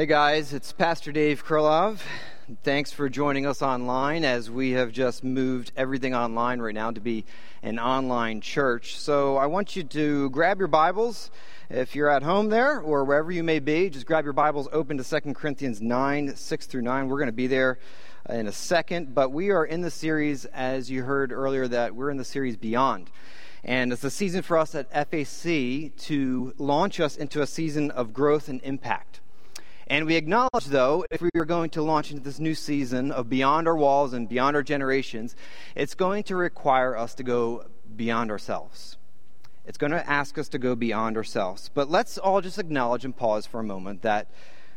Hey guys, it's Pastor Dave Krylov. Thanks for joining us online as we have just moved everything online right now to be an online church. So I want you to grab your Bibles if you're at home there or wherever you may be. Just grab your Bibles open to 2 Corinthians 9, 6 through 9. We're going to be there in a second, but we are in the series, as you heard earlier, that we're in the series Beyond. And it's a season for us at FAC to launch us into a season of growth and impact. And we acknowledge, though, if we are going to launch into this new season of beyond our walls and beyond our generations, it's going to require us to go beyond ourselves. It's going to ask us to go beyond ourselves. But let's all just acknowledge and pause for a moment that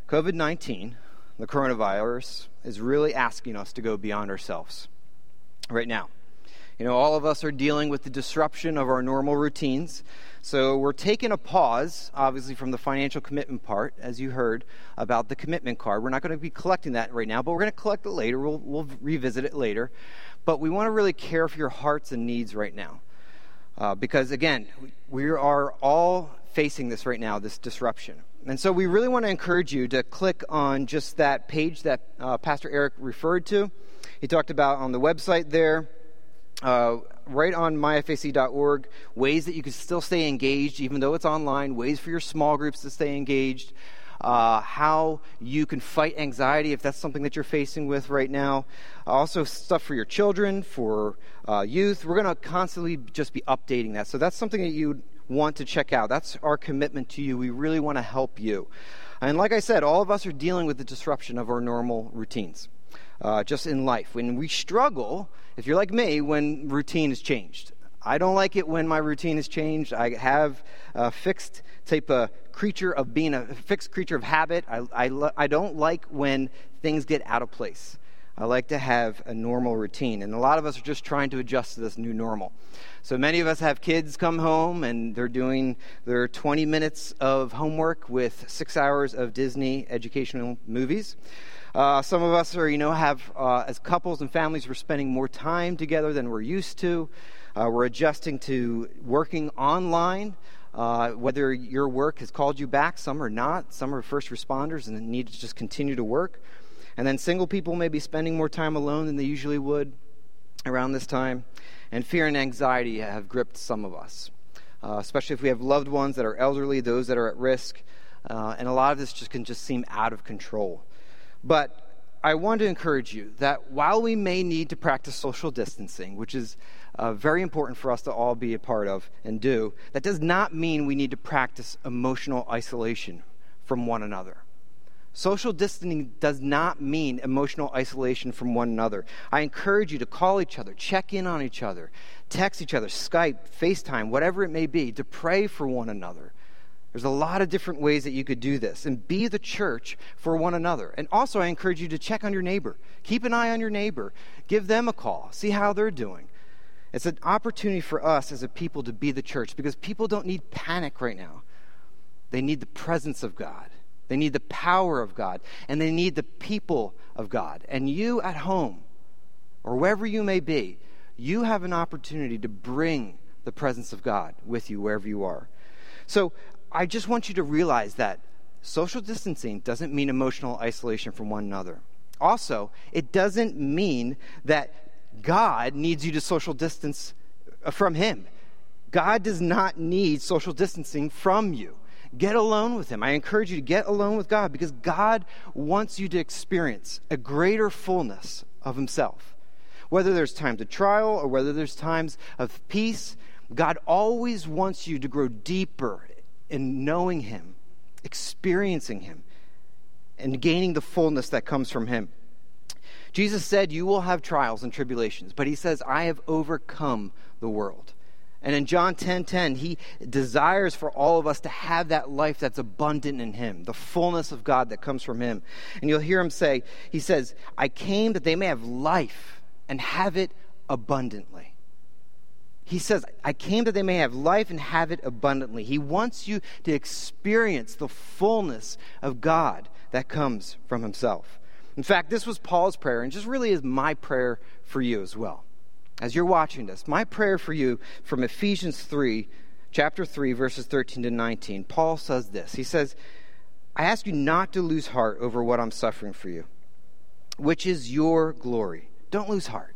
COVID 19, the coronavirus, is really asking us to go beyond ourselves right now. You know, all of us are dealing with the disruption of our normal routines. So we're taking a pause, obviously, from the financial commitment part, as you heard about the commitment card. We're not going to be collecting that right now, but we're going to collect it later. We'll, we'll revisit it later. But we want to really care for your hearts and needs right now. Uh, because, again, we are all facing this right now, this disruption. And so we really want to encourage you to click on just that page that uh, Pastor Eric referred to. He talked about on the website there uh, right on myfac.org, ways that you can still stay engaged, even though it's online, ways for your small groups to stay engaged, uh, how you can fight anxiety if that's something that you're facing with right now. Also, stuff for your children, for uh, youth. We're going to constantly just be updating that. So, that's something that you want to check out. That's our commitment to you. We really want to help you. And like I said, all of us are dealing with the disruption of our normal routines uh, just in life. When we struggle, if you're like me, when routine is changed. I don't like it when my routine is changed. I have a fixed type of creature of being a fixed creature of habit. I, I, I don't like when things get out of place. I like to have a normal routine. And a lot of us are just trying to adjust to this new normal. So many of us have kids come home and they're doing their 20 minutes of homework with six hours of Disney educational movies. Uh, some of us are, you know, have, uh, as couples and families, we're spending more time together than we're used to. Uh, we're adjusting to working online. Uh, whether your work has called you back, some are not. Some are first responders and need to just continue to work. And then single people may be spending more time alone than they usually would around this time. And fear and anxiety have gripped some of us, uh, especially if we have loved ones that are elderly, those that are at risk. Uh, and a lot of this just can just seem out of control. But I want to encourage you that while we may need to practice social distancing, which is uh, very important for us to all be a part of and do, that does not mean we need to practice emotional isolation from one another. Social distancing does not mean emotional isolation from one another. I encourage you to call each other, check in on each other, text each other, Skype, FaceTime, whatever it may be, to pray for one another there's a lot of different ways that you could do this and be the church for one another. And also, I encourage you to check on your neighbor. Keep an eye on your neighbor. Give them a call. See how they're doing. It's an opportunity for us as a people to be the church because people don't need panic right now. They need the presence of God, they need the power of God, and they need the people of God. And you at home, or wherever you may be, you have an opportunity to bring the presence of God with you wherever you are. So I just want you to realize that social distancing doesn't mean emotional isolation from one another. Also, it doesn't mean that God needs you to social distance uh, from Him. God does not need social distancing from you. Get alone with Him. I encourage you to get alone with God because God wants you to experience a greater fullness of Himself. Whether there's times of trial or whether there's times of peace, God always wants you to grow deeper in knowing Him, experiencing Him, and gaining the fullness that comes from Him. Jesus said, You will have trials and tribulations, but He says, I have overcome the world. And in John 10:10, 10, 10, he desires for all of us to have that life that's abundant in him, the fullness of God that comes from him. And you'll hear him say, he says, "I came that they may have life and have it abundantly." He says, I came that they may have life and have it abundantly. He wants you to experience the fullness of God that comes from Himself. In fact, this was Paul's prayer, and just really is my prayer for you as well. As you're watching this, my prayer for you from Ephesians 3, chapter 3, verses 13 to 19, Paul says this. He says, I ask you not to lose heart over what I'm suffering for you, which is your glory. Don't lose heart.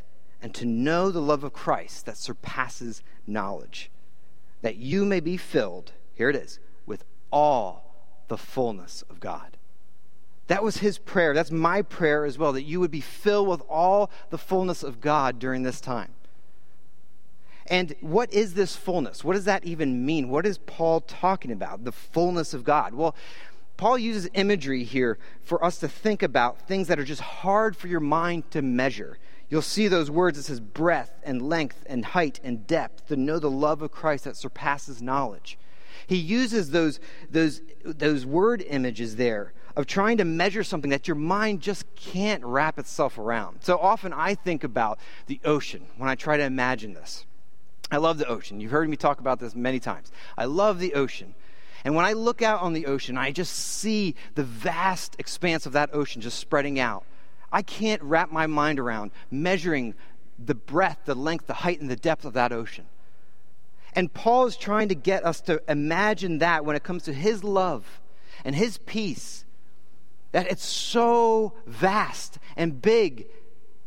and to know the love of Christ that surpasses knowledge, that you may be filled, here it is, with all the fullness of God. That was his prayer. That's my prayer as well, that you would be filled with all the fullness of God during this time. And what is this fullness? What does that even mean? What is Paul talking about? The fullness of God. Well, Paul uses imagery here for us to think about things that are just hard for your mind to measure. You'll see those words it says breadth and length and height and depth to know the love of Christ that surpasses knowledge. He uses those, those, those word images there of trying to measure something that your mind just can't wrap itself around. So often I think about the ocean when I try to imagine this. I love the ocean. You've heard me talk about this many times. I love the ocean. And when I look out on the ocean, I just see the vast expanse of that ocean just spreading out. I can't wrap my mind around measuring the breadth, the length, the height, and the depth of that ocean. And Paul is trying to get us to imagine that when it comes to his love and his peace, that it's so vast and big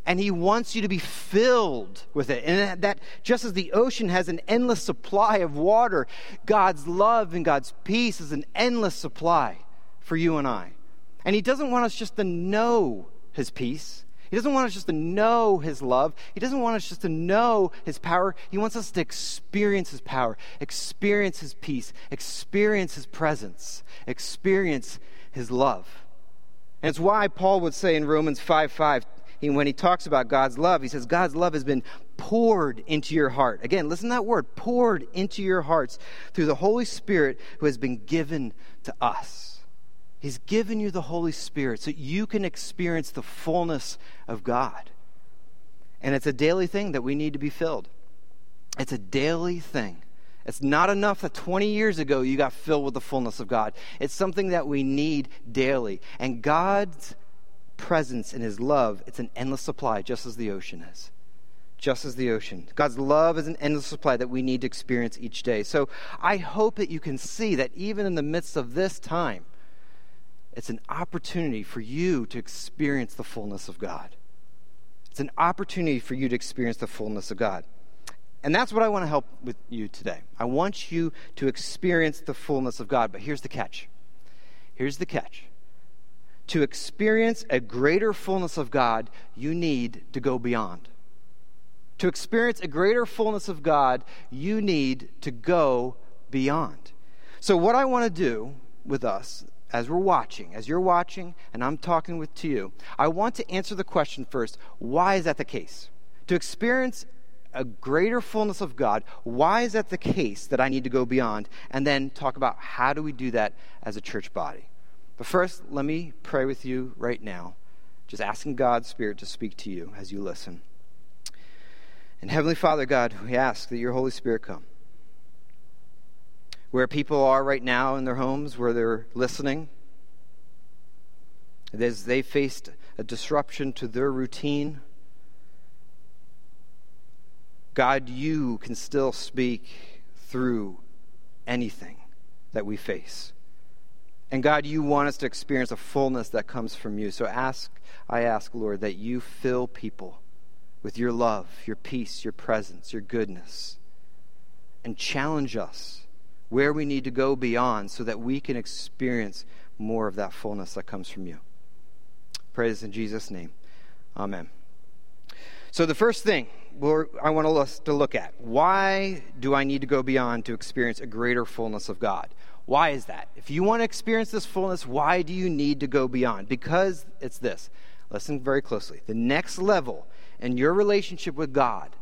and he wants you to be filled with it. And that just as the ocean has an endless supply of water, God's love and God's peace is an endless supply for you and I. And he doesn't want us just to know his peace. He doesn't want us just to know his love. He doesn't want us just to know his power. He wants us to experience his power, experience his peace, experience his presence, experience his love. And it's why Paul would say in Romans 5 5, he, when he talks about God's love, he says, God's love has been poured into your heart. Again, listen to that word poured into your hearts through the Holy Spirit who has been given to us. He's given you the Holy Spirit so you can experience the fullness of God. And it's a daily thing that we need to be filled. It's a daily thing. It's not enough that 20 years ago you got filled with the fullness of God. It's something that we need daily. And God's presence and his love, it's an endless supply, just as the ocean is. Just as the ocean. God's love is an endless supply that we need to experience each day. So I hope that you can see that even in the midst of this time, it's an opportunity for you to experience the fullness of God. It's an opportunity for you to experience the fullness of God. And that's what I want to help with you today. I want you to experience the fullness of God. But here's the catch. Here's the catch to experience a greater fullness of God, you need to go beyond. To experience a greater fullness of God, you need to go beyond. So, what I want to do with us as we're watching, as you're watching, and I'm talking with to you, I want to answer the question first why is that the case? To experience a greater fullness of God, why is that the case that I need to go beyond? And then talk about how do we do that as a church body. But first, let me pray with you right now, just asking God's Spirit to speak to you as you listen. And Heavenly Father, God, we ask that your Holy Spirit come. Where people are right now in their homes, where they're listening, as they faced a disruption to their routine, God, you can still speak through anything that we face. And God, you want us to experience a fullness that comes from you. So ask, I ask, Lord, that you fill people with your love, your peace, your presence, your goodness, and challenge us where we need to go beyond so that we can experience more of that fullness that comes from you. Praise in Jesus' name. Amen. So, the first thing I want us to look at why do I need to go beyond to experience a greater fullness of God? Why is that? If you want to experience this fullness, why do you need to go beyond? Because it's this. Listen very closely. The next level in your relationship with God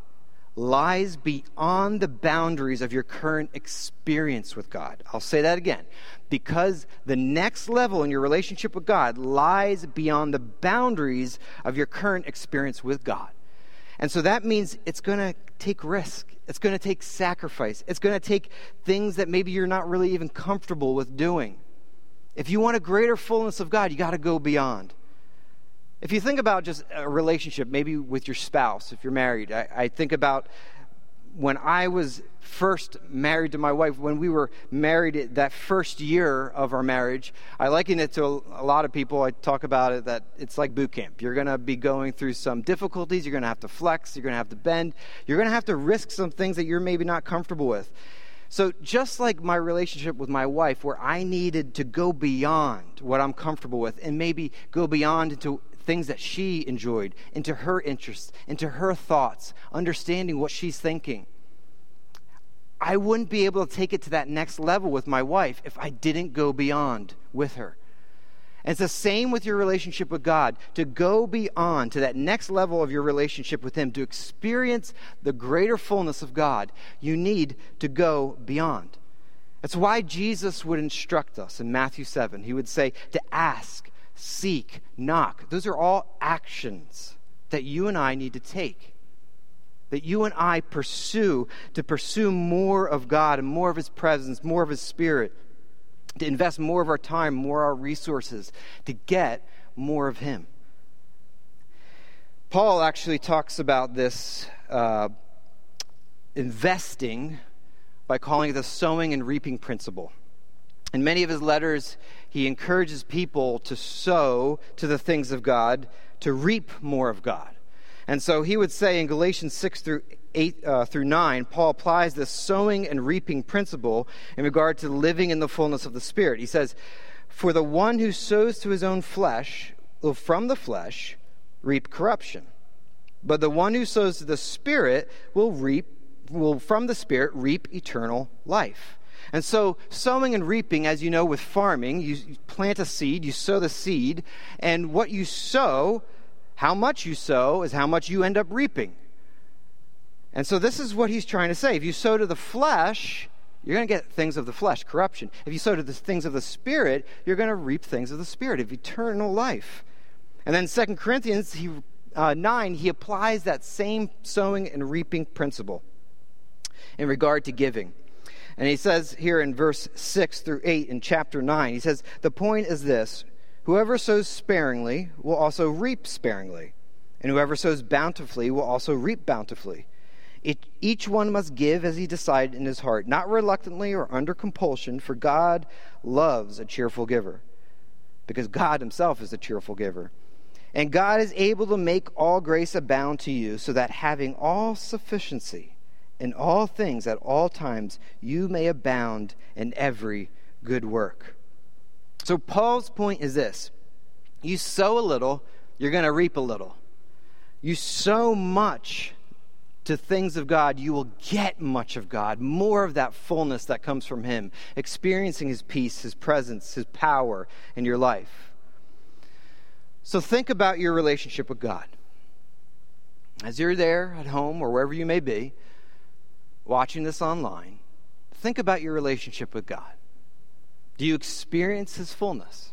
lies beyond the boundaries of your current experience with God. I'll say that again. Because the next level in your relationship with God lies beyond the boundaries of your current experience with God. And so that means it's going to take risk. It's going to take sacrifice. It's going to take things that maybe you're not really even comfortable with doing. If you want a greater fullness of God, you got to go beyond. If you think about just a relationship, maybe with your spouse, if you're married, I, I, think about when I was first married to my wife, when we were married that first year of our marriage, I liken it to a, a lot of people. I talk about it that it's like boot camp. You're going to be going through some difficulties. You're going to have to flex. You're going to have to bend. You're going to have to risk some things that you're maybe not comfortable with. So, just like my relationship with my wife, where I needed to go beyond what I'm comfortable with and maybe go beyond into things that she enjoyed, into her interests, into her thoughts, understanding what she's thinking. I wouldn't be able to take it to that next level with my wife if I didn't go beyond with her. And it's the same with your relationship with God. To go beyond to that next level of your relationship with Him, to experience the greater fullness of God, you need to go beyond. That's why Jesus would instruct us in Matthew 7. He would say to ask, seek, knock. Those are all actions that you and I need to take. That you and I pursue to pursue more of God and more of His presence, more of His Spirit, to invest more of our time, more of our resources, to get more of Him. Paul actually talks about this uh, investing by calling it the sowing and reaping principle. In many of his letters, he encourages people to sow to the things of God, to reap more of God. And so he would say in Galatians 6 through 8 uh, through 9, Paul applies this sowing and reaping principle in regard to living in the fullness of the Spirit. He says, For the one who sows to his own flesh will from the flesh reap corruption. But the one who sows to the Spirit will reap will from the Spirit reap eternal life. And so, sowing and reaping, as you know, with farming, you plant a seed, you sow the seed, and what you sow, how much you sow, is how much you end up reaping. And so, this is what he's trying to say. If you sow to the flesh, you're going to get things of the flesh, corruption. If you sow to the things of the Spirit, you're going to reap things of the Spirit, of eternal life. And then Second Corinthians he, uh, 9, he applies that same sowing and reaping principle in regard to giving. And he says here in verse 6 through 8 in chapter 9, he says, The point is this whoever sows sparingly will also reap sparingly, and whoever sows bountifully will also reap bountifully. It, each one must give as he decided in his heart, not reluctantly or under compulsion, for God loves a cheerful giver, because God himself is a cheerful giver. And God is able to make all grace abound to you, so that having all sufficiency, in all things at all times you may abound in every good work. So, Paul's point is this you sow a little, you're going to reap a little. You sow much to things of God, you will get much of God, more of that fullness that comes from Him, experiencing His peace, His presence, His power in your life. So, think about your relationship with God. As you're there at home or wherever you may be, watching this online, think about your relationship with God. Do you experience His fullness?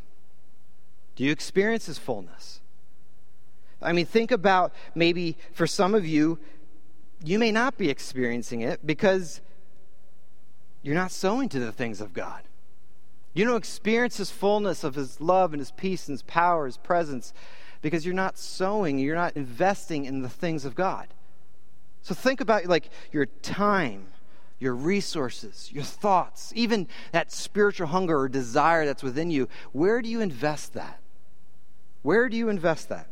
Do you experience His fullness? I mean, think about maybe for some of you, you may not be experiencing it because you're not sowing to the things of God. You don't experience His fullness of His love and His peace and His power, His presence, because you're not sowing, you're not investing in the things of God. So think about like your time, your resources, your thoughts, even that spiritual hunger or desire that's within you. Where do you invest that? Where do you invest that?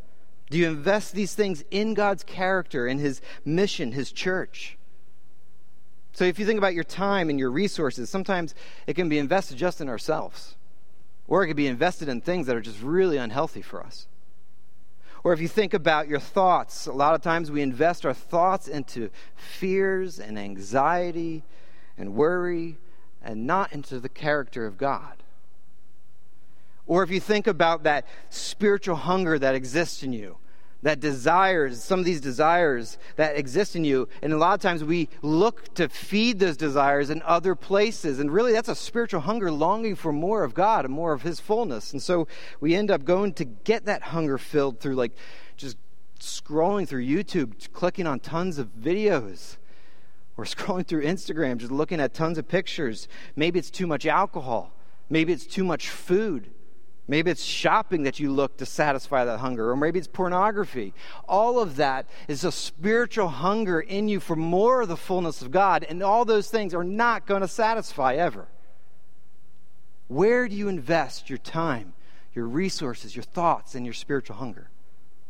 Do you invest these things in God's character, in His mission, His church? So if you think about your time and your resources, sometimes it can be invested just in ourselves, or it can be invested in things that are just really unhealthy for us. Or if you think about your thoughts, a lot of times we invest our thoughts into fears and anxiety and worry and not into the character of God. Or if you think about that spiritual hunger that exists in you, that desires, some of these desires that exist in you. And a lot of times we look to feed those desires in other places. And really, that's a spiritual hunger, longing for more of God and more of His fullness. And so we end up going to get that hunger filled through like just scrolling through YouTube, clicking on tons of videos. Or scrolling through Instagram, just looking at tons of pictures. Maybe it's too much alcohol. Maybe it's too much food. Maybe it's shopping that you look to satisfy that hunger, or maybe it's pornography. All of that is a spiritual hunger in you for more of the fullness of God, and all those things are not going to satisfy ever. Where do you invest your time, your resources, your thoughts, and your spiritual hunger?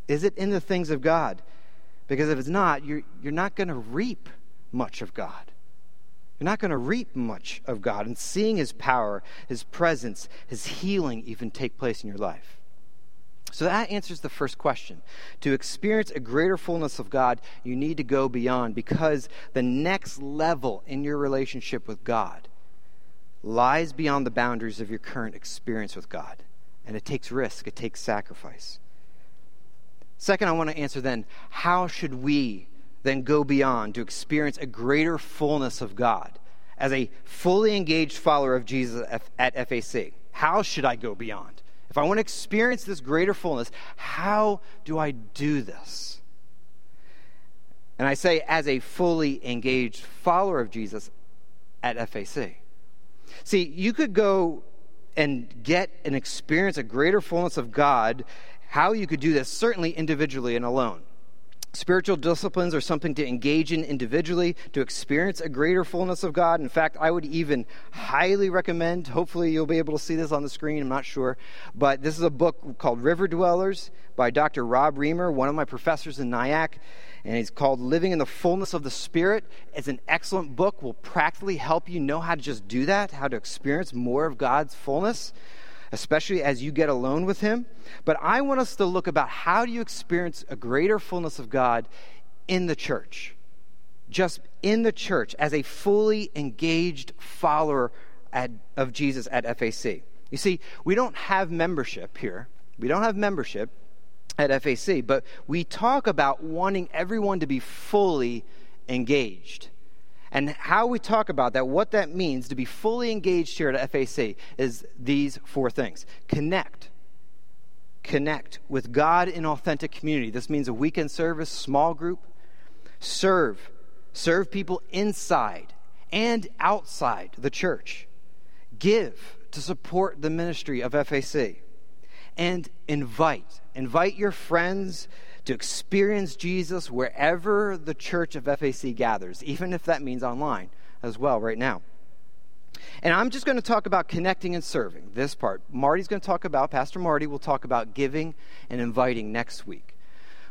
Is it in the things of God? Because if it's not, you're, you're not going to reap much of God. You're not going to reap much of God and seeing His power, His presence, His healing even take place in your life. So that answers the first question. To experience a greater fullness of God, you need to go beyond because the next level in your relationship with God lies beyond the boundaries of your current experience with God. And it takes risk, it takes sacrifice. Second, I want to answer then how should we then go beyond to experience a greater fullness of God as a fully engaged follower of Jesus at FAC? How should I go beyond? If I want to experience this greater fullness, how do I do this? And I say, as a fully engaged follower of Jesus at FAC. See, you could go and get and experience a greater fullness of God. How you could do this, certainly individually and alone. Spiritual disciplines are something to engage in individually to experience a greater fullness of God. In fact, I would even highly recommend, hopefully, you'll be able to see this on the screen, I'm not sure, but this is a book called River Dwellers by Dr. Rob Reimer, one of my professors in Nyack, and it's called Living in the Fullness of the Spirit. It's an excellent book, will practically help you know how to just do that, how to experience more of God's fullness especially as you get alone with Him. But I want us to look about how do you experience a greater fullness of God in the church? Just in the church as a fully engaged follower at, of Jesus at FAC. You see, we don't have membership here. We don't have membership at FAC, but we talk about wanting everyone to be fully engaged. And how we talk about that, what that means to be fully engaged here at FAC, is these four things connect. Connect with God in authentic community. This means a weekend service, small group. Serve. Serve people inside and outside the church. Give to support the ministry of FAC. And invite. Invite your friends to experience Jesus wherever the church of FAC gathers, even if that means online as well right now. And I'm just going to talk about connecting and serving, this part. Marty's going to talk about, Pastor Marty will talk about giving and inviting next week.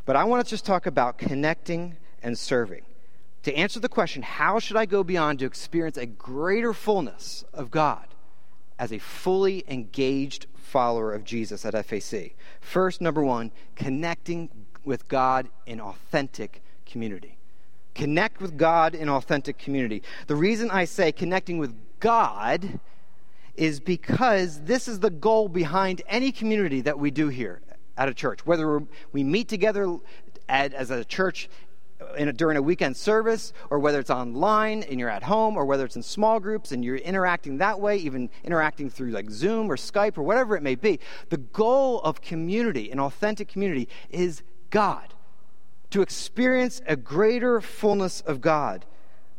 But I want to just talk about connecting and serving. To answer the question, how should I go beyond to experience a greater fullness of God as a fully engaged follower of Jesus at FAC? First, number one, connecting with God in authentic community. Connect with God in authentic community. The reason I say connecting with God is because this is the goal behind any community that we do here at a church. Whether we meet together at, as a church uh, a, during a weekend service, or whether it's online and you're at home, or whether it's in small groups and you're interacting that way, even interacting through like Zoom or Skype or whatever it may be, the goal of community, an authentic community, is God, to experience a greater fullness of God,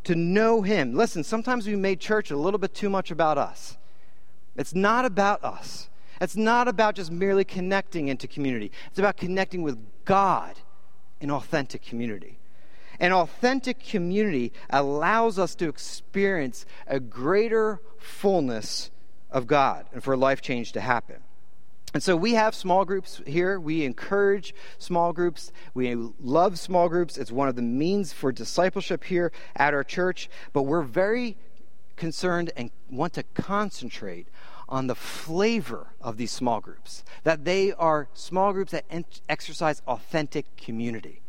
to know Him. Listen, sometimes we made church a little bit too much about us. It's not about us. It's not about just merely connecting into community. It's about connecting with God in authentic community. An authentic community allows us to experience a greater fullness of God and for life change to happen. And so we have small groups here. We encourage small groups. We love small groups. It's one of the means for discipleship here at our church. But we're very concerned and want to concentrate on the flavor of these small groups, that they are small groups that exercise authentic community.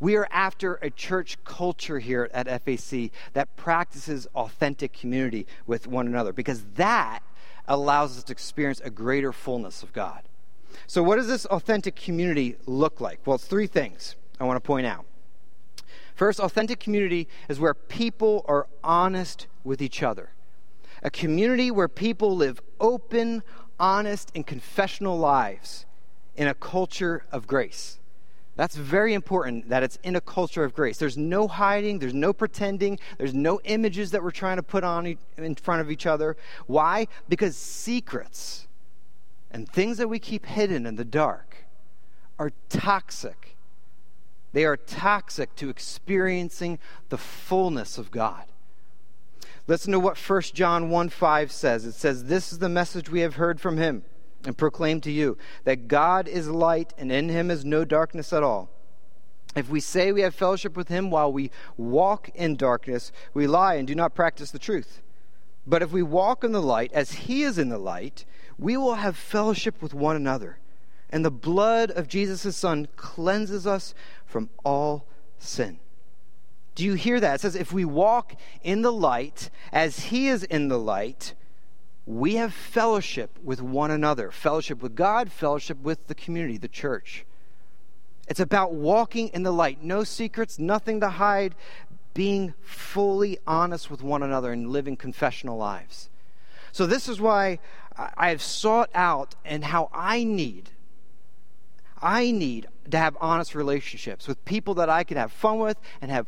We are after a church culture here at FAC that practices authentic community with one another because that allows us to experience a greater fullness of God. So, what does this authentic community look like? Well, it's three things I want to point out. First, authentic community is where people are honest with each other. A community where people live open, honest, and confessional lives in a culture of grace. That's very important that it's in a culture of grace. There's no hiding, there's no pretending, there's no images that we're trying to put on in front of each other. Why? Because secrets and things that we keep hidden in the dark are toxic. They are toxic to experiencing the fullness of God. Listen to what 1 John 1 5 says. It says, This is the message we have heard from him and proclaim to you that God is light and in him is no darkness at all. If we say we have fellowship with him while we walk in darkness, we lie and do not practice the truth. But if we walk in the light as he is in the light, we will have fellowship with one another. And the blood of Jesus' Son cleanses us from all sin. Do you hear that? It says, if we walk in the light as he is in the light, we have fellowship with one another fellowship with God, fellowship with the community, the church. It's about walking in the light. No secrets, nothing to hide, being fully honest with one another and living confessional lives. So, this is why I have sought out and how I need. I need to have honest relationships with people that I can have fun with and have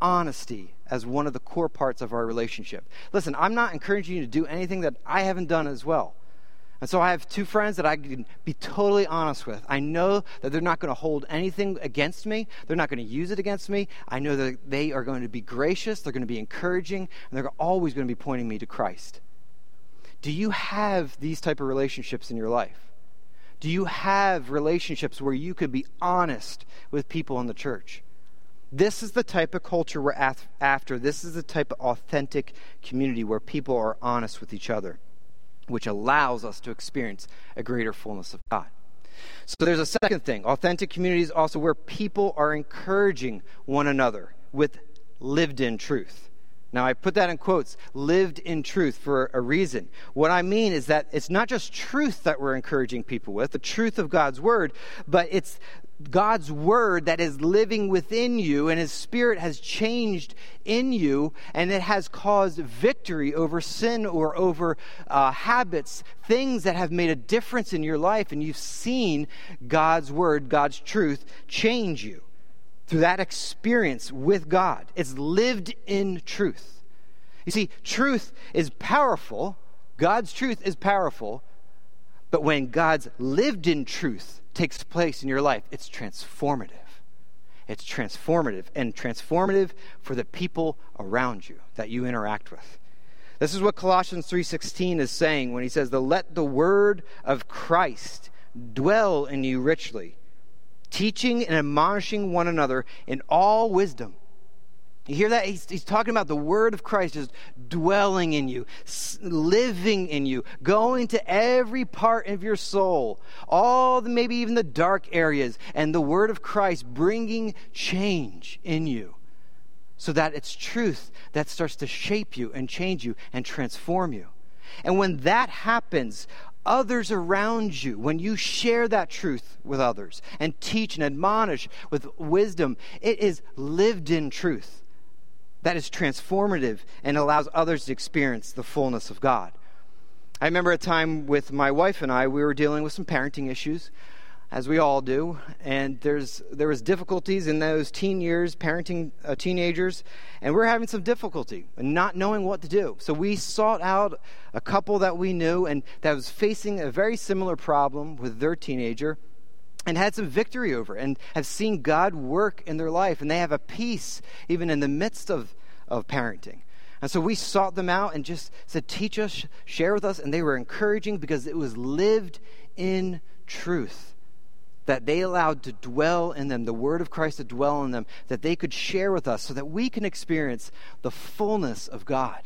honesty as one of the core parts of our relationship. Listen, I'm not encouraging you to do anything that I haven't done as well. And so I have two friends that I can be totally honest with. I know that they're not going to hold anything against me. They're not going to use it against me. I know that they are going to be gracious, they're going to be encouraging, and they're always going to be pointing me to Christ. Do you have these type of relationships in your life? Do you have relationships where you could be honest with people in the church? This is the type of culture we're after. This is the type of authentic community where people are honest with each other, which allows us to experience a greater fullness of God. So there's a second thing. Authentic community is also where people are encouraging one another with lived in truth. Now, I put that in quotes, lived in truth for a reason. What I mean is that it's not just truth that we're encouraging people with, the truth of God's word, but it's God's word that is living within you, and his spirit has changed in you, and it has caused victory over sin or over uh, habits, things that have made a difference in your life, and you've seen God's word, God's truth change you through that experience with God. It's lived in truth. You see, truth is powerful, God's truth is powerful, but when God's lived in truth takes place in your life, it's transformative. It's transformative and transformative for the people around you that you interact with. This is what Colossians 3:16 is saying when he says, "The let the word of Christ dwell in you richly." teaching and admonishing one another in all wisdom. You hear that? He's, he's, talking about the word of Christ just dwelling in you, living in you, going to every part of your soul, all the, maybe even the dark areas, and the word of Christ bringing change in you so that it's truth that starts to shape you and change you and transform you. And when that happens, others around you, when you share that truth with others and teach and admonish with wisdom, it is lived in truth that is transformative and allows others to experience the fullness of God. I remember a time with my wife and I, we were dealing with some parenting issues as we all do. And there's there was difficulties in those teen years, parenting uh, teenagers, and we are having some difficulty and not knowing what to do. So we sought out a couple that we knew and that was facing a very similar problem with their teenager. And had some victory over and have seen God work in their life, and they have a peace even in the midst of, of parenting. And so we sought them out and just said, Teach us, share with us. And they were encouraging because it was lived in truth that they allowed to dwell in them, the word of Christ to dwell in them, that they could share with us so that we can experience the fullness of God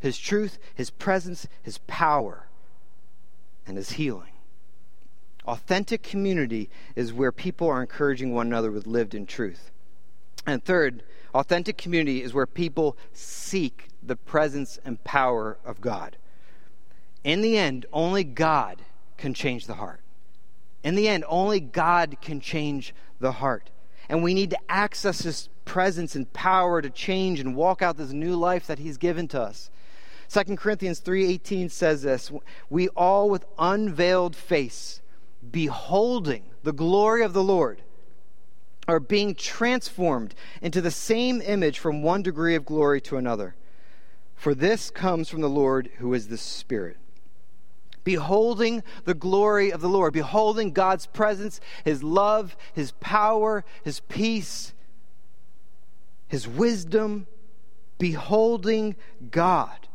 His truth, His presence, His power, and His healing. Authentic community is where people are encouraging one another with lived in truth. And third, authentic community is where people seek the presence and power of God. In the end, only God can change the heart. In the end, only God can change the heart. And we need to access His presence and power to change and walk out this new life that He's given to us. 2 Corinthians 3:18 says this, we all with unveiled face beholding the glory of the Lord are being transformed into the same image from one degree of glory to another. For this comes from the Lord who is the Spirit. Beholding the glory of the Lord, beholding God's presence, His love, His power, His peace, His wisdom, beholding God.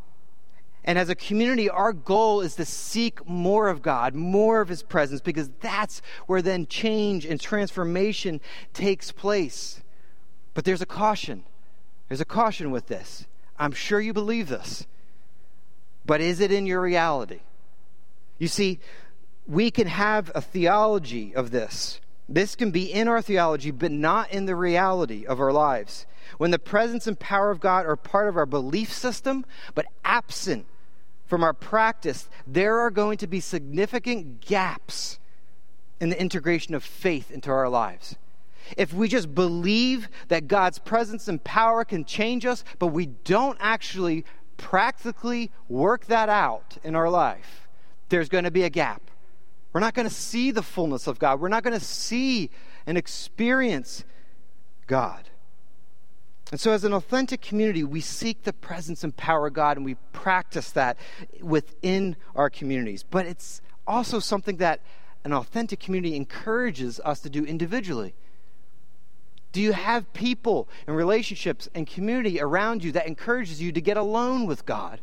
And as a community, our goal is to seek more of God, more of His presence, because that's where then change and transformation takes place. But there's a caution. There's a caution with this. I'm sure you believe this. But is it in your reality? You see, we can have a theology of this. This can be in our theology, but not in the reality of our lives. When the presence and power of God are part of our belief system, but absent from our practice, there are going to be significant gaps in the integration of faith into our lives. If we just believe that God's presence and power can change us, but we don't actually practically work that out in our life, there's going to be a gap. We're not going to see the fullness of God. We're not going to see and experience God. And so, as an authentic community, we seek the presence and power of God and we practice that within our communities. But it's also something that an authentic community encourages us to do individually. Do you have people and relationships and community around you that encourages you to get alone with God,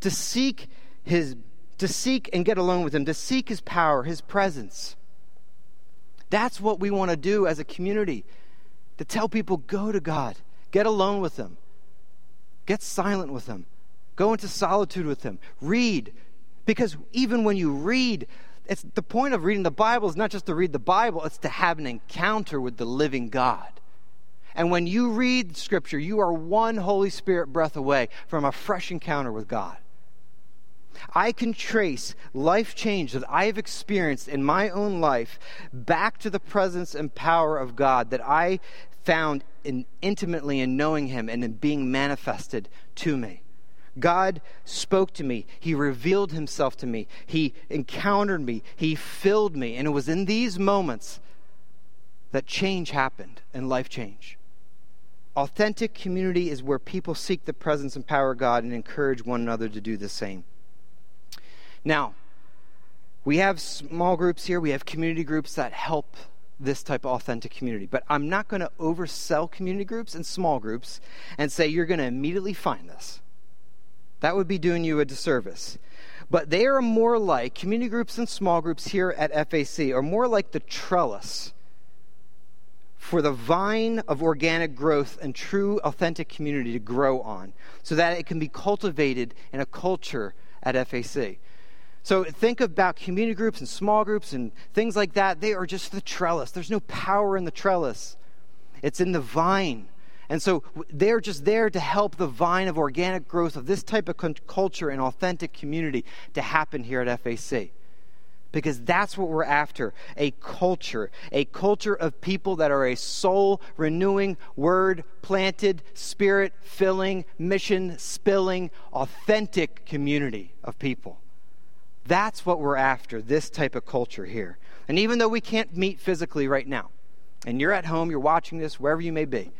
to seek His, to seek and get alone with Him, to seek His power, His presence? That's what we want to do as a community. To tell people, go to God Get alone with Him. Get silent with Him. Go into solitude with Him. Read. Because even when you read, it's the point of reading the Bible is not just to read the Bible, it's to have an encounter with the living God. And when you read Scripture, you are one Holy Spirit breath away from a fresh encounter with God. I can trace life change that I have experienced in my own life back to the presence and power of God that I found in intimately in knowing him and in being manifested to me. God spoke to me. He revealed himself to me. He encountered me. He filled me. And it was in these moments that change happened and life changed. Authentic community is where people seek the presence and power of God and encourage one another to do the same. Now, we have small groups here, we have community groups that help this type of authentic community. But I'm not going to oversell community groups and small groups and say you're going to immediately find this. That would be doing you a disservice. But they are more like, community groups and small groups here at FAC are more like the trellis for the vine of organic growth and true authentic community to grow on so that it can be cultivated in a culture at FAC. So think about community groups and small groups and things like that. They are just the trellis. There's no power in the trellis, it's in the vine. And so they're just there to help the vine of organic growth of this type of culture and authentic community to happen here at FAC. Because that's what we're after a culture, a culture of people that are a soul renewing, word planted, spirit filling, mission spilling, authentic community of people. That's what we're after, this type of culture here. And even though we can't meet physically right now, and you're at home, you're watching this, wherever you may be,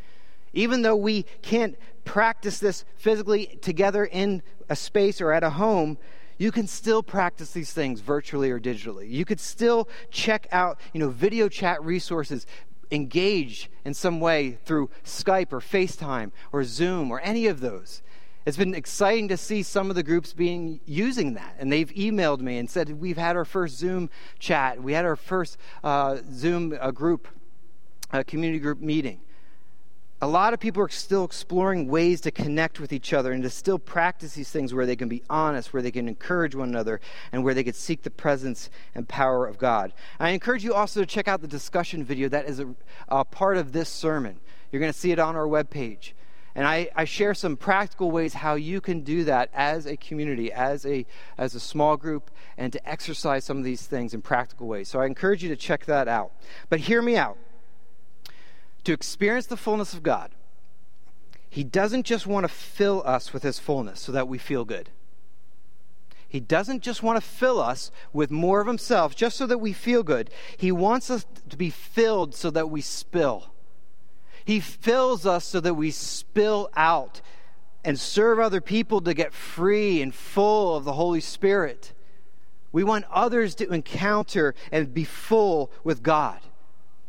even though we can't practice this physically together in a space or at a home, you can still practice these things virtually or digitally. You could still check out, you know, video chat resources, engage in some way through Skype or FaceTime or Zoom or any of those it's been exciting to see some of the groups being using that and they've emailed me and said we've had our first zoom chat we had our first uh, zoom uh, group uh, community group meeting a lot of people are still exploring ways to connect with each other and to still practice these things where they can be honest, where they can encourage one another, and where they can seek the presence and power of God. I encourage you also to check out the discussion video that is a, a part of this sermon. You're going to see it on our webpage. And I, I share some practical ways how you can do that as a community, as a, as a small group, and to exercise some of these things in practical ways. So I encourage you to check that out. But hear me out. To experience the fullness of God, He doesn't just want to fill us with His fullness so that we feel good. He doesn't just want to fill us with more of Himself just so that we feel good. He wants us to be filled so that we spill. He fills us so that we spill out and serve other people to get free and full of the Holy Spirit. We want others to encounter and be full with God.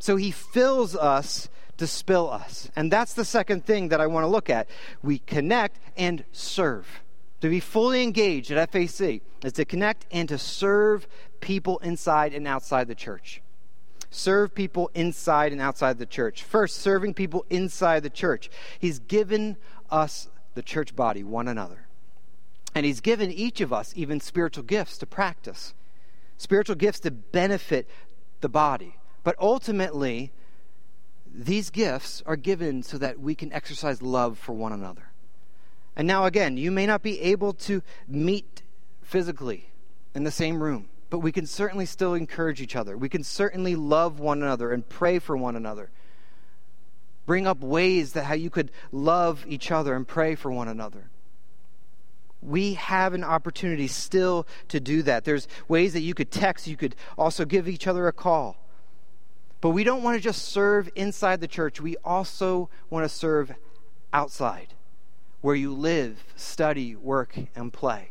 So He fills us to spill us. And that's the second thing that I want to look at. We connect and serve. To be fully engaged at FAC is to connect and to serve people inside and outside the church serve people inside and outside the church. First, serving people inside the church. He's given us, the church body, one another. And He's given each of us even spiritual gifts to practice, spiritual gifts to benefit the body. But ultimately, these gifts are given so that we can exercise love for one another. And now, again, you may not be able to meet physically in the same room but we can certainly still encourage each other. We can certainly love one another and pray for one another. Bring up ways that how you could love each other and pray for one another. We have an opportunity still to do that. There's ways that you could text, you could also give each other a call. But we don't want to just serve inside the church, we also want to serve outside, where you live, study, work, and play.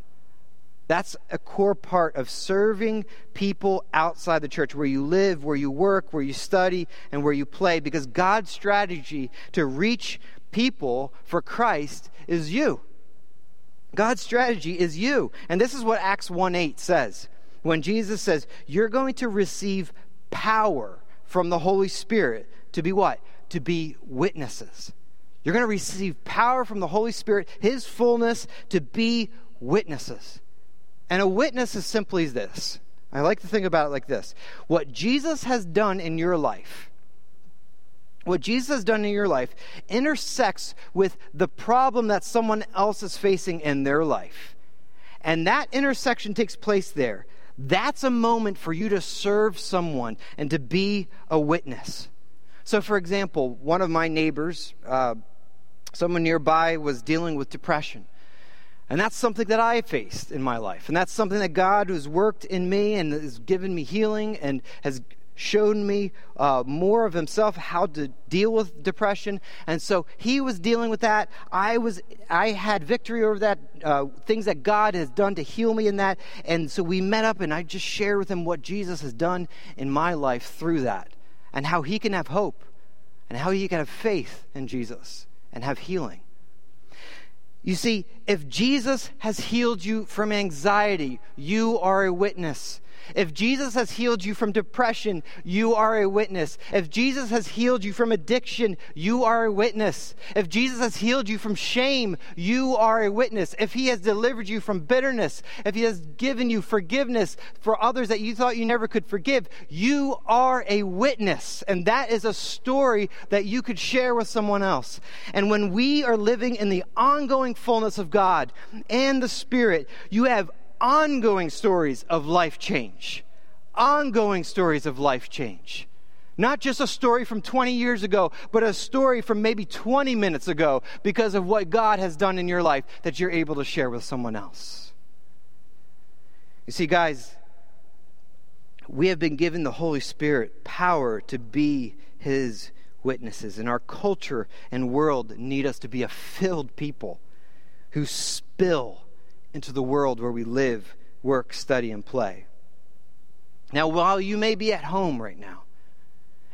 That's a core part of serving people outside the church, where you live, where you work, where you study, and where you play, because God's strategy to reach people for Christ is you. God's strategy is you. And this is what Acts 1 8 says. When Jesus says, You're going to receive power from the Holy Spirit to be what? To be witnesses. You're going to receive power from the Holy Spirit, His fullness, to be witnesses. And a witness is simply this. I like to think about it like this what Jesus has done in your life, what Jesus has done in your life intersects with the problem that someone else is facing in their life. And that intersection takes place there. That's a moment for you to serve someone and to be a witness. So, for example, one of my neighbors, uh, someone nearby, was dealing with depression. And that's something that I faced in my life. And that's something that God has worked in me and has given me healing and has shown me uh, more of himself how to deal with depression. And so he was dealing with that. I was i had victory over that uh, things that god has done to heal me in that. And so we met up and i just shared with him what jesus has done in my life through that and how he can have hope and how he can have faith in jesus and have healing you see, if Jesus has healed you from anxiety, you are a witness. If Jesus has healed you from depression, you are a witness. If Jesus has healed you from addiction, you are a witness. If Jesus has healed you from shame, you are a witness. If he has delivered you from bitterness, if he has given you forgiveness for others that you thought you never could forgive, you are a witness. And that is a story that you could share with someone else. And when we are living in the ongoing fullness of God and the Spirit, you have ongoing stories of life change. Ongoing stories of life change. Not just a story from 20 years ago, but a story from maybe 20 minutes ago because of what God has done in your life that you're able to share with someone else. You see, guys, we have been given the Holy Spirit power to be His witnesses, and our culture and world need us to be a filled people who spill into the world where we live, work, study, and play. Now, while you may be at home right now,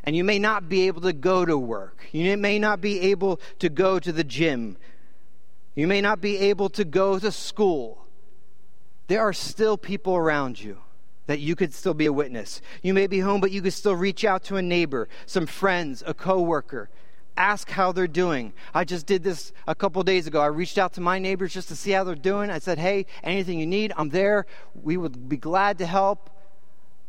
and you may not be able to go to work, you may not be able to go to the gym, you may not be able to go to school, there are still people around you that you could still be a witness. You may be home, but you could still reach out to a neighbor, some friends, a coworker, ask how they're doing. I just did this a couple days ago. I reached out to my neighbors just to see how they're doing. I said, hey, anything you need, I'm there. We would be glad to help.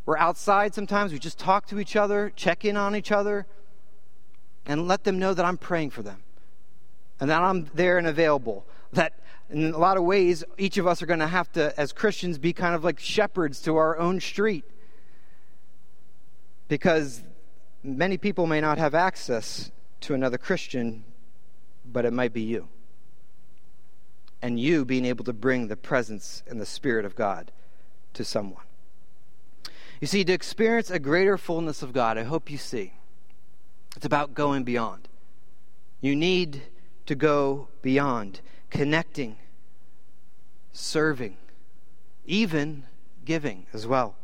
We're outside sometimes. We just talk to each other, check in on each other, and let them know that I'm praying for them. and that I'm there and available. That in a lot of ways, each of us are going to have to, as Christians, be kind of like shepherds to our own street. Because many people may not have access to another Christian, but it might be you. And you being able to bring the presence and the Spirit of God to someone. You see, to experience a greater fullness of God, I hope you see, it's about going beyond. You need to go beyond, connecting, serving, even giving as well.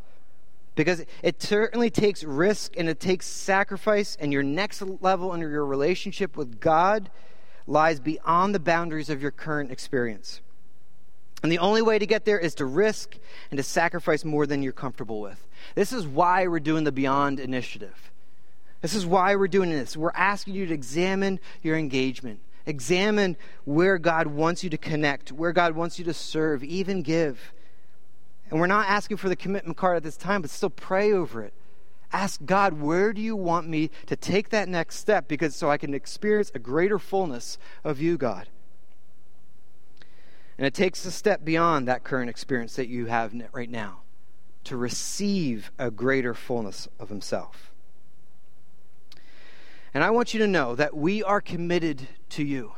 Because it certainly takes risk and it takes sacrifice, and your next level in your relationship with God lies beyond the boundaries of your current experience. And the only way to get there is to risk and to sacrifice more than you're comfortable with. This is why we're doing the Beyond Initiative. This is why we're doing this. We're asking you to examine your engagement, examine where God wants you to connect, where God wants you to serve, even give. And we're not asking for the commitment card at this time, but still pray over it. Ask God, where do you want me to take that next step? Because so I can experience a greater fullness of you, God. And it takes a step beyond that current experience that you have right now to receive a greater fullness of Himself. And I want you to know that we are committed to you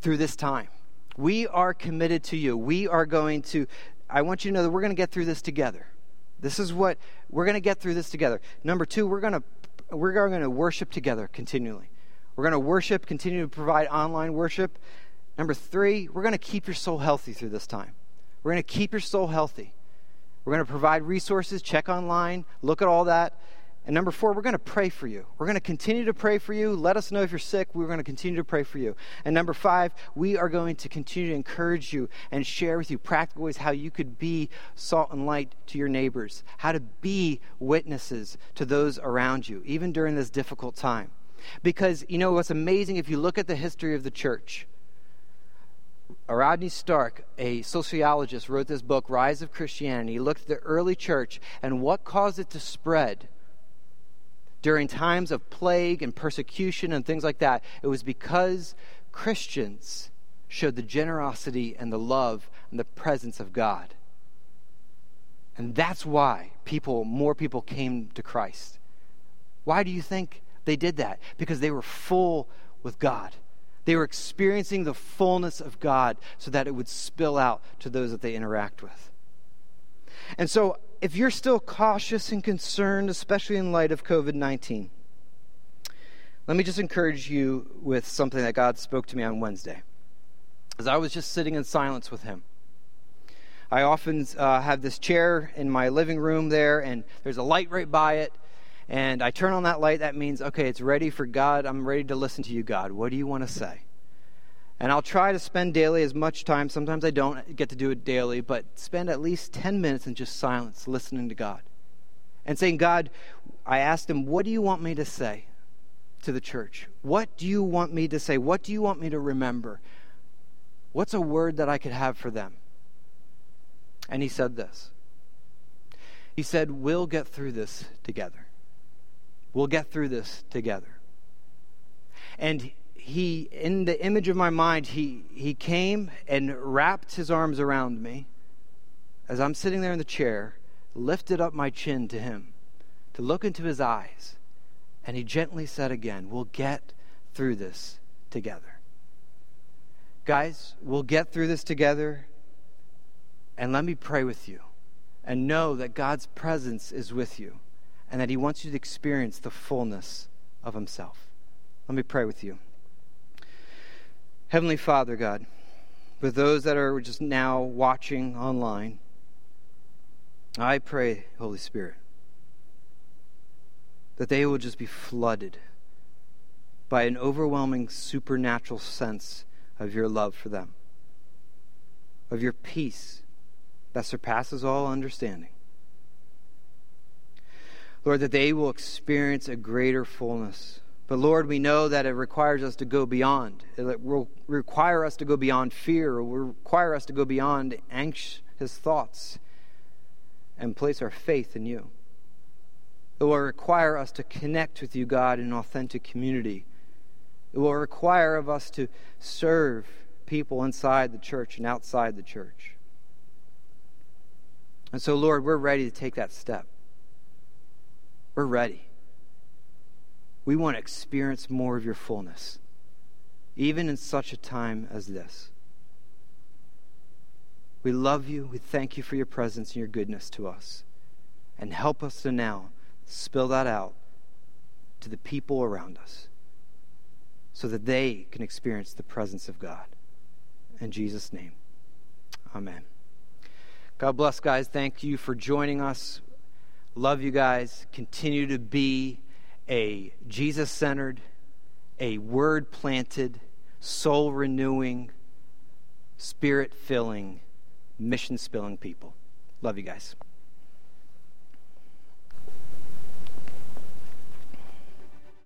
through this time. We are committed to you. We are going to, I want you to know that we're going to get through this together. This is what we're going to get through this together. Number two, we're going to we're going to worship together continually. We're going to worship, continue to provide online worship. Number three, we're going to keep your soul healthy through this time. We're going to keep your soul healthy. We're going to provide resources, check online, look at all that. And number four, we're going to pray for you. We're going to continue to pray for you. Let us know if you're sick. We're going to continue to pray for you. And number five, we are going to continue to encourage you and share with you practical ways how you could be salt and light to your neighbors, how to be witnesses to those around you, even during this difficult time. Because, you know, what's amazing if you look at the history of the church, Rodney Stark, a sociologist, wrote this book, Rise of Christianity. He looked at the early church and what caused it to spread during times of plague and persecution and things like that. It was because Christians showed the generosity and the love and the presence of God. And that's why people, more people came to Christ. Why do you think they did that? Because they were full with God. They were experiencing the fullness of God so that it would spill out to those that they interact with. And so, if you're still cautious and concerned, especially in light of COVID 19, let me just encourage you with something that God spoke to me on Wednesday. As I was just sitting in silence with Him, I often uh, have this chair in my living room there, and there's a light right by it and I turn on that light, that means, okay, it's ready for God. I'm ready to listen to you, God. What do you want to say? And I'll try to spend daily as much time. Sometimes I don't get to do it daily, but spend at least 10 minutes in just silence, listening to God. And saying, God, I asked him, what do you want me to say to the church? What do you want me to say? What do you want me to remember? What's a word that I could have for them? And he said this He said, We'll get through this together. We'll get through this together. And he, in the image of my mind, he, he came and wrapped his arms around me as I'm sitting there in the chair, lifted up my chin to him to look into his eyes. And he gently said again, We'll get through this together. Guys, we'll get through this together. And let me pray with you and know that God's presence is with you and that He wants you to experience the fullness of Himself. Let me pray with you. Heavenly Father, God, with those that are just now watching online, I pray, Holy Spirit, that they will just be flooded by an overwhelming supernatural sense of your love for them, of your peace that surpasses all understanding. Lord, that they will experience a greater fullness. But Lord, we know that it requires us to go beyond. It will require us to go beyond fear. It will require us to go beyond anxious thoughts and place our faith in you. It will require us to connect with you, God, in authentic community It will require of us to serve people inside the church and outside the church. And so, Lord, we're ready to take that step. We're ready. We want to experience more of your fullness, even in such a time as this. We love you. We thank you for your presence and your goodness to us. And help us to now spill that out to the people around us so that they can experience the presence of God. In Jesus' name, amen. God bless, guys. Thank you for joining us. Love you guys. Continue to be a Jesus centered, a word planted, soul renewing, spirit filling, mission spilling people. Love you guys.